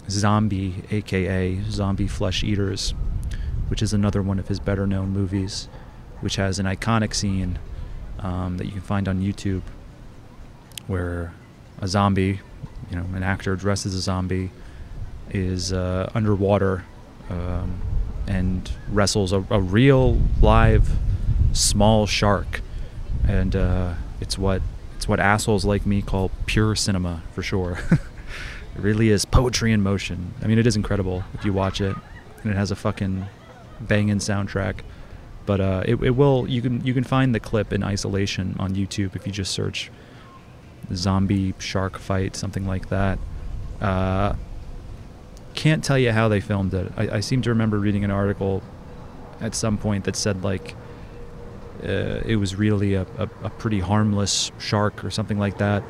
Zombie, aka Zombie Flesh Eaters, which is another one of his better known movies, which has an iconic scene um, that you can find on YouTube where a zombie, you know, an actor dressed as a zombie, is uh, underwater um, and wrestles a, a, real live small shark, and uh, it's what it's what assholes like me call pure cinema for sure. *laughs* it really is poetry in motion. I mean, it is incredible if you watch it, and it has a fucking banging soundtrack. But uh, it, it will you can you can find the clip in isolation on YouTube if you just search zombie shark fight something like that. Uh, can't tell you how they filmed it. I, I, seem to remember reading an article at some point that said like uh, it was really a, a, a pretty harmless shark or something like that.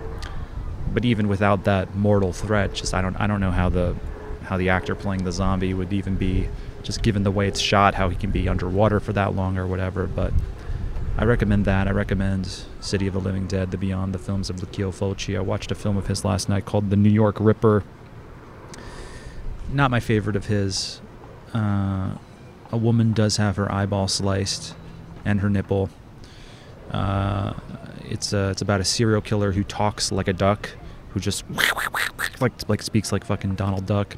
But even without that mortal threat, just I don't I don't know how the how the actor playing the zombie would even be just given the way it's shot, how he can be underwater for that long or whatever. But I recommend that. I recommend City of the Living Dead, The Beyond, the films of Lucio Fulci. I watched a film of his last night called The New York Ripper. Not my favorite of his. Uh, a woman does have her eyeball sliced and her nipple. Uh, it's uh, it's about a serial killer who talks like a duck, who just like like speaks like fucking Donald Duck,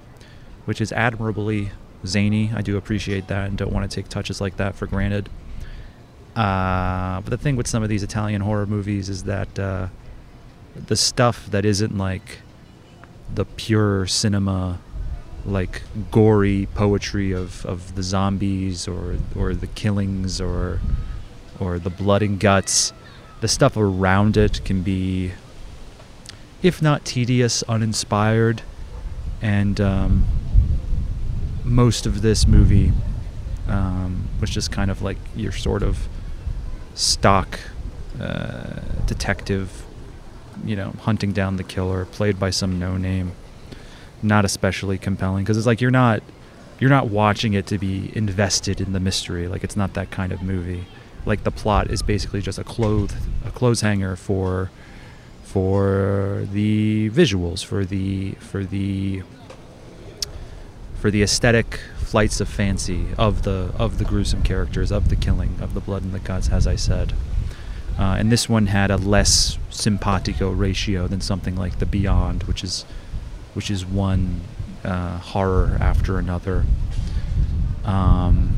which is admirably zany. I do appreciate that and don't want to take touches like that for granted. Uh, but the thing with some of these Italian horror movies is that uh, the stuff that isn't like the pure cinema, like gory poetry of, of the zombies or or the killings or or the blood and guts, the stuff around it can be, if not tedious, uninspired, and um, most of this movie um, was just kind of like your sort of stock uh, detective, you know, hunting down the killer, played by some no name. Not especially compelling because it's like you're not you're not watching it to be invested in the mystery. Like it's not that kind of movie. Like the plot is basically just a clothes a clothes hanger for for the visuals, for the for the for the aesthetic flights of fancy of the of the gruesome characters, of the killing, of the blood and the guts, as I said. Uh, and this one had a less simpatico ratio than something like The Beyond, which is which is one uh, horror after another. Um,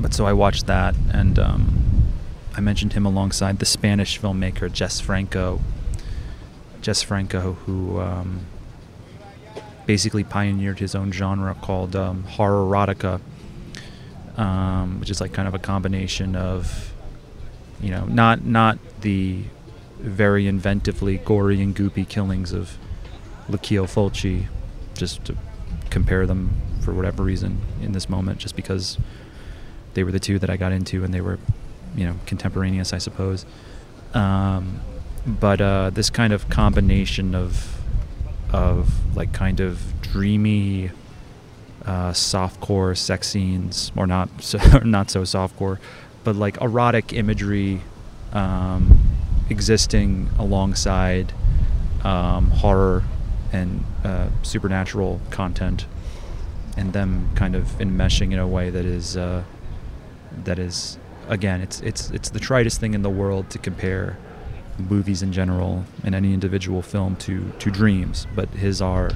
but so I watched that, and um, I mentioned him alongside the Spanish filmmaker Jess Franco. Jess Franco, who um, basically pioneered his own genre called um, horror erotica, um, which is like kind of a combination of, you know, not not the very inventively gory and goopy killings of Lucio Fulci, just to compare them for whatever reason in this moment, just because they were the two that I got into and they were, you know, contemporaneous, I suppose. Um, but uh, this kind of combination of of like kind of dreamy uh, softcore sex scenes, or not *laughs* so, not so softcore, but like erotic imagery um, existing alongside um, horror and uh, supernatural content, and them kind of enmeshing in a way that is uh, that is again, it's it's it's the tritest thing in the world to compare movies in general and any individual film to to dreams, but his are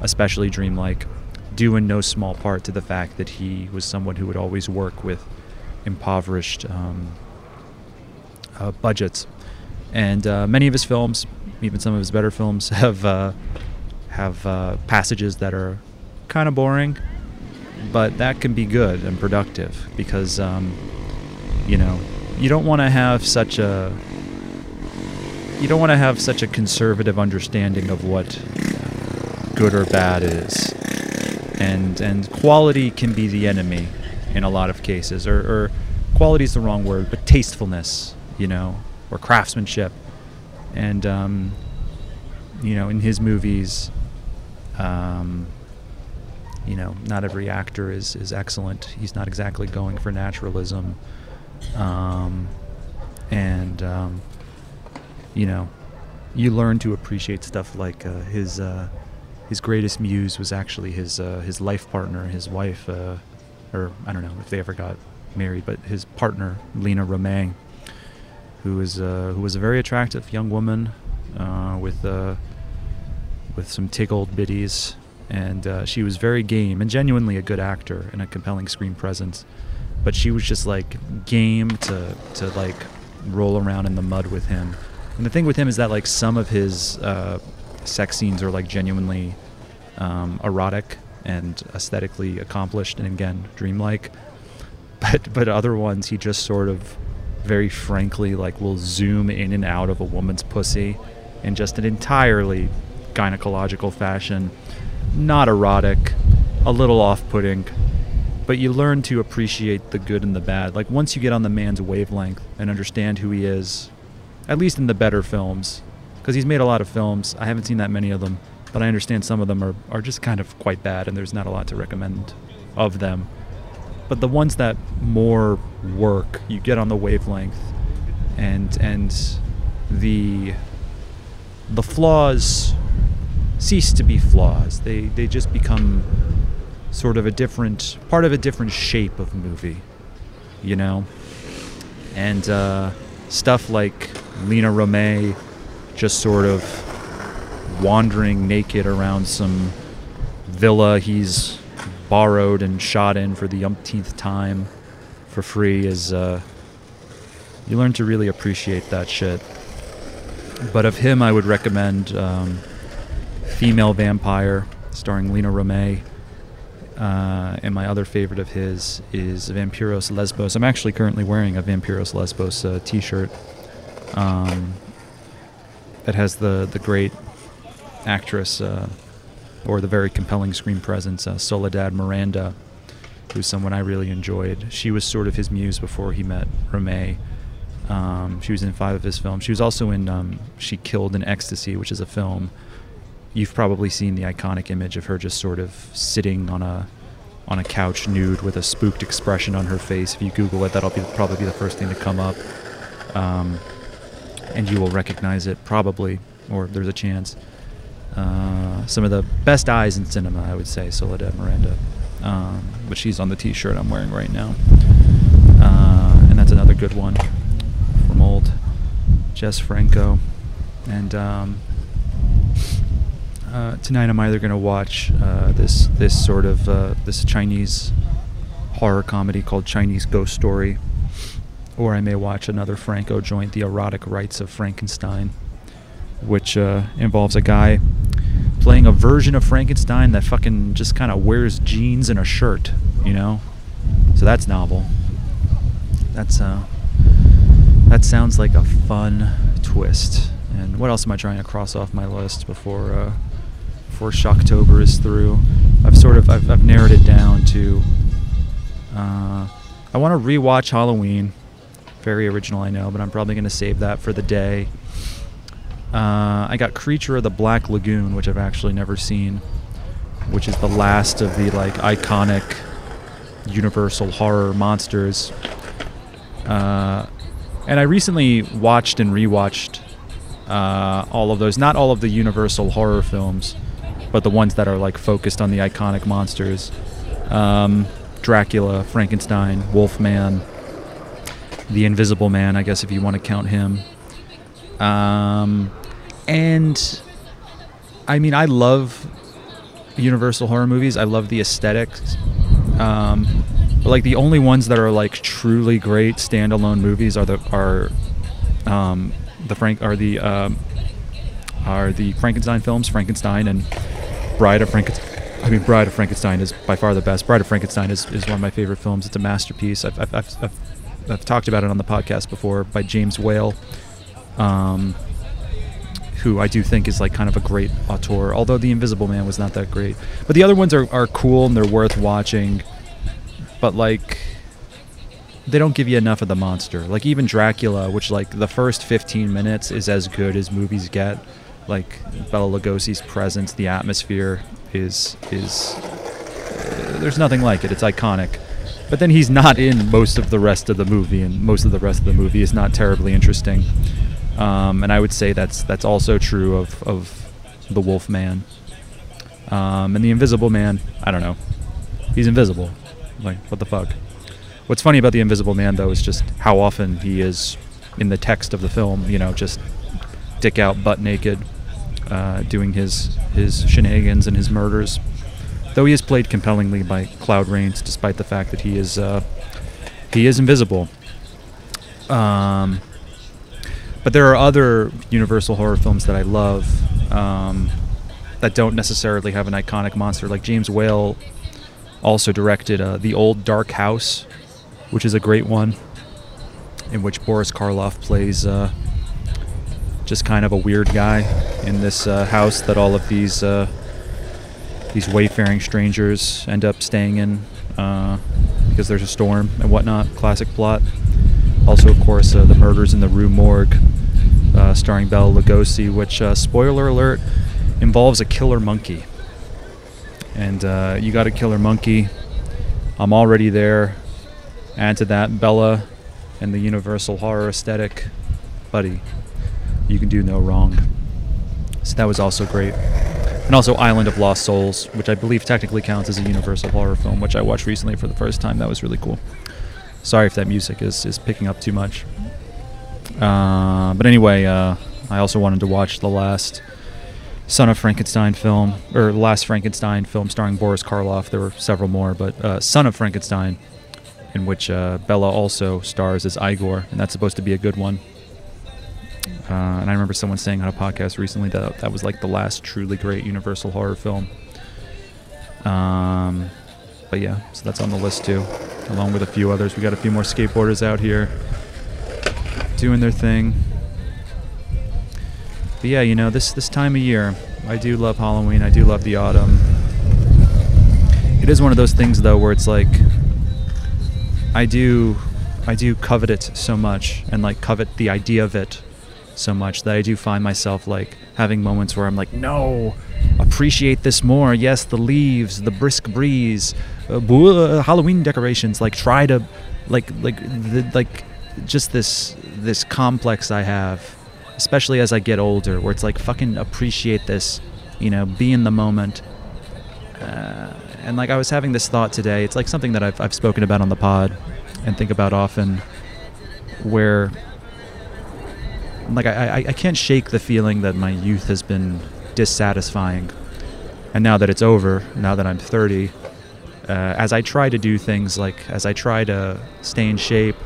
especially dreamlike, due in no small part to the fact that he was someone who would always work with impoverished um, uh, budgets, and uh, many of his films, even some of his better films, *laughs* have uh, have uh, passages that are kind of boring, but that can be good and productive because um, you know you don't want to have such a you don't want to have such a conservative understanding of what good or bad is. And and quality can be the enemy in a lot of cases or, or quality is the wrong word but tastefulness you know or craftsmanship and um, you know in his movies um, you know not every actor is is excellent. He's not exactly going for naturalism. Um, and um, you know you learn to appreciate stuff like uh, his uh, his greatest muse was actually his uh, his life partner, his wife, uh, or I don't know if they ever got married, but his partner Lina Romay, who was uh, who was a very attractive young woman uh, with uh, with some tickled biddies, and uh, she was very game and genuinely a good actor and a compelling screen presence. But she was just like game to to like roll around in the mud with him. And the thing with him is that like some of his sex scenes are like genuinely um, erotic and aesthetically accomplished and again dreamlike *laughs* but but other ones he just sort of very frankly like will zoom in and out of a woman's pussy in just an entirely gynecological fashion not erotic a little off-putting but you learn to appreciate the good and the bad like once you get on the man's wavelength and understand who he is at least in the better films because he's made a lot of films. I haven't seen that many of them, but I understand some of them are, are just kind of quite bad, and there's not a lot to recommend of them. But the ones that more work, you get on the wavelength, and and the the flaws cease to be flaws. They they just become sort of a different part of a different shape of movie, you know. And uh, stuff like Lina Romay just sort of wandering naked around some villa he's borrowed and shot in for the umpteenth time for free is uh, you learn to really appreciate that shit. But of him, I would recommend um, Female Vampire, starring Lina Romay. Uh, and my other favorite of his is Vampiros Lesbos. I'm actually currently wearing a Vampiros Lesbos uh, t-shirt. Um, that has the the great actress uh, or the very compelling screen presence, uh, Soledad Miranda, who's someone I really enjoyed. She was sort of his muse before he met Romay. Um, she was in five of his films. She was also in um, She Killed in Ecstasy, which is a film. You've probably seen the iconic image of her just sort of sitting on a on a couch nude with a spooked expression on her face. If you Google it, that'll be, probably be the first thing to come up. Um, and you will recognize it probably, or there's a chance. Uh, some of the best eyes in cinema, I would say, Soledad Miranda. Um, but she's on the T-shirt I'm wearing right now, uh, and that's another good one from old Jess Franco. And um, uh, tonight I'm either going to watch uh, this this sort of uh, this Chinese horror comedy called Chinese Ghost Story or I may watch another Franco joint, The Erotic Rites of Frankenstein, which involves a guy playing a version of Frankenstein that fucking just kind of wears jeans and a shirt, you know? So that's novel. That's, uh, that sounds like a fun twist. And what else am I trying to cross off my list before, uh, before Shocktober is through? I've sort of, I've, I've narrowed it down to, uh, I want to rewatch Halloween very original, I know, but I'm probably going to save that for the day. Uh, I got Creature of the Black Lagoon, which I've actually never seen, which is the last of the like iconic Universal horror monsters. Uh, and I recently watched and rewatched uh, all of those. Not all of the Universal horror films, but the ones that are like focused on the iconic monsters. Um, Dracula, Frankenstein, Wolfman, The Invisible Man, I guess if you want to count him. Um, and I mean, I love Universal horror movies. I love the aesthetics. Um, but like the only ones that are like truly great standalone movies are the are um, the Frank are the um, are the Frankenstein films, Frankenstein and Bride of Frankenstein. I mean, Bride of Frankenstein is by far the best. Bride of Frankenstein is, is one of my favorite films. It's a masterpiece. I've, I've, I've, I've, I've talked about it on the podcast before by James Whale, um, who I do think is like kind of a great auteur, although The Invisible Man was not that great. But the other ones are, are cool and they're worth watching, but like they don't give you enough of the monster. Like even Dracula, which like the first 15 minutes is as good as movies get. Like Bela Lugosi's presence, the atmosphere is is uh, there's nothing like it. It's iconic. But then he's not in most of the rest of the movie, and most of the rest of the movie is not terribly interesting. Um, and I would say that's that's also true of of the Wolf Man. Um, and the Invisible Man, I don't know. He's invisible. Like what the fuck? What's funny about the Invisible Man though is just how often he is in the text of the film. You know, just dick out, butt naked, uh, doing his his shenanigans and his murders. Though he is played compellingly by Claude Rains, despite the fact that he is uh, he is invisible. Um, but there are other Universal horror films that I love um, that don't necessarily have an iconic monster. Like James Whale also directed uh, The Old Dark House, which is a great one, in which Boris Karloff plays uh, just kind of a weird guy in this uh, house that all of these uh, these wayfaring strangers end up staying in uh, because there's a storm and whatnot. Classic plot. Also, of course, uh, the murders in the Rue Morgue, uh, starring Bela Lugosi, which uh, spoiler alert involves a killer monkey. And you got a killer monkey. I'm already there. Add to that Bela and the Universal horror aesthetic, buddy you can do no wrong. So that was also great. And also Island of Lost Souls, which I believe technically counts as a Universal horror film, which I watched recently for the first time. That was really cool. Sorry if that music is, is picking up too much. Uh, but anyway, uh, I also wanted to watch the last Son of Frankenstein film, or the last Frankenstein film starring Boris Karloff. There were several more, but uh, Son of Frankenstein, in which uh, Bela also stars as Igor, and that's supposed to be a good one. Uh, and I remember someone saying on a podcast recently that that was like the last truly great Universal horror film. Um, but yeah, so that's on the list too, along with a few others. We got a few more skateboarders out here doing their thing. But yeah, you know this this time of year, I do love Halloween. I do love the autumn. It is one of those things though where it's like I do I do covet it so much and like covet the idea of it so much that I do find myself like having moments where I'm like, no, appreciate this more. Yes, the leaves, the brisk breeze, uh, Halloween decorations. Like try to, like like the, like just this this complex I have, especially as I get older, where it's like fucking appreciate this, you know, be in the moment. Uh, and like I was having this thought today. It's like something that I've I've spoken about on the pod and think about often, where like I, I, I can't shake the feeling that my youth has been dissatisfying. And now that it's over, now that I'm 30, uh, as I try to do things like, as I try to stay in shape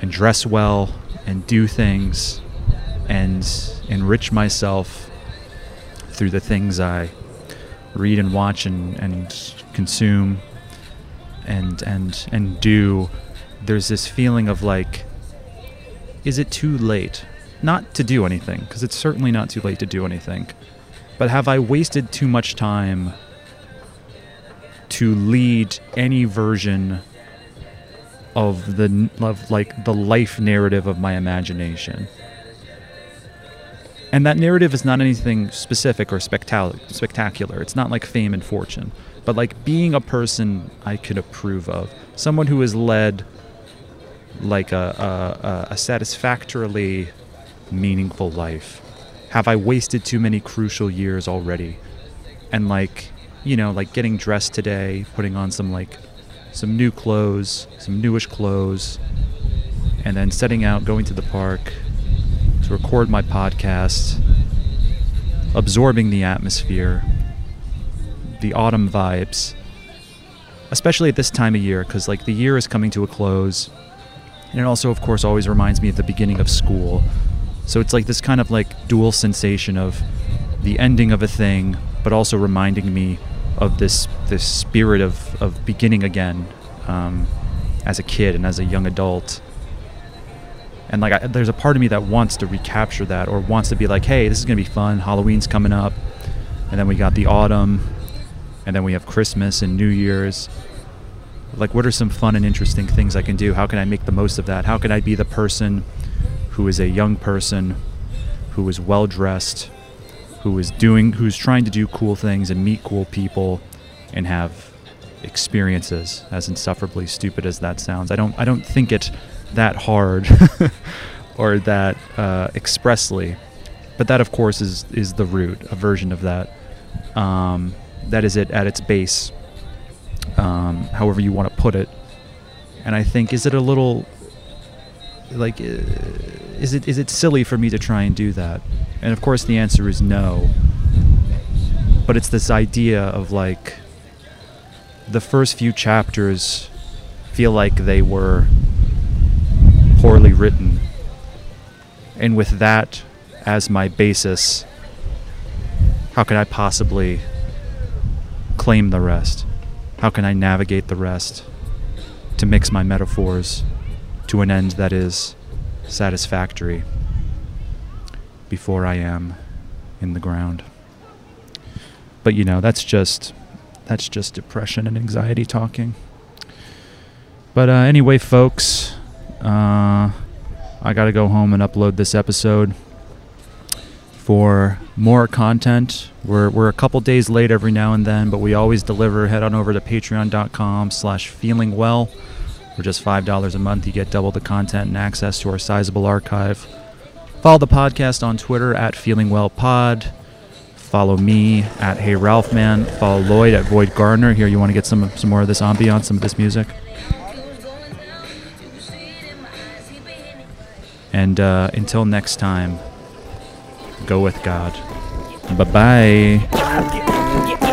and dress well and do things and enrich myself through the things I read and watch and, and consume and, and, and do, there's this feeling of like, is it too late? Not to do anything, because it's certainly not too late to do anything. But have I wasted too much time to lead any version of the of like the life narrative of my imagination? And that narrative is not anything specific or spectacular. It's not like fame and fortune, but like being a person I could approve of, someone who has led like a, a, a satisfactorily meaningful life? Have I wasted too many crucial years already? And like, you know, like getting dressed today, putting on some like some new clothes, some newish clothes, and then setting out, going to the park to record my podcast, absorbing the atmosphere, the autumn vibes, especially at this time of year, because like the year is coming to a close. And it also, of course, always reminds me of the beginning of school. So it's like this kind of like dual sensation of the ending of a thing, but also reminding me of this this spirit of, of beginning again um, as a kid and as a young adult. And like, I, there's a part of me that wants to recapture that, or wants to be like, "Hey, this is gonna be fun. Halloween's coming up, and then we got the autumn, and then we have Christmas and New Year's. Like, what are some fun and interesting things I can do? How can I make the most of that? How can I be the person who is a young person, who is well dressed, who is doing, who's trying to do cool things and meet cool people, and have experiences? As insufferably stupid as that sounds, I don't, I don't think it that hard *laughs* or that uh, expressly, but that, of course, is is the root, a version of that. Um, that is it at its base, um, however you want to put it. And I think, is it a little like, uh, is it is it silly for me to try and do that? And of course, the answer is no. But it's this idea of like the first few chapters feel like they were poorly written. And with that as my basis, how could I possibly claim the rest? How can I navigate the rest to mix my metaphors to an end that is satisfactory before I am in the ground? But you know, that's just that's just depression and anxiety talking. But uh, anyway, folks, uh, I got to go home and upload this episode for more content. We're, we're a couple days late every now and then, but we always deliver. Head on over to patreon.com slash feeling well. For just $5 a month, you get double the content and access to our sizable archive. Follow the podcast on Twitter at feelingwellpod. Follow me at Hey Ralph Man. Follow Lloyd at Void Gardner. Here, you want to get some some more of this ambiance, some of this music. And uh, until next time, go with God. Bye bye.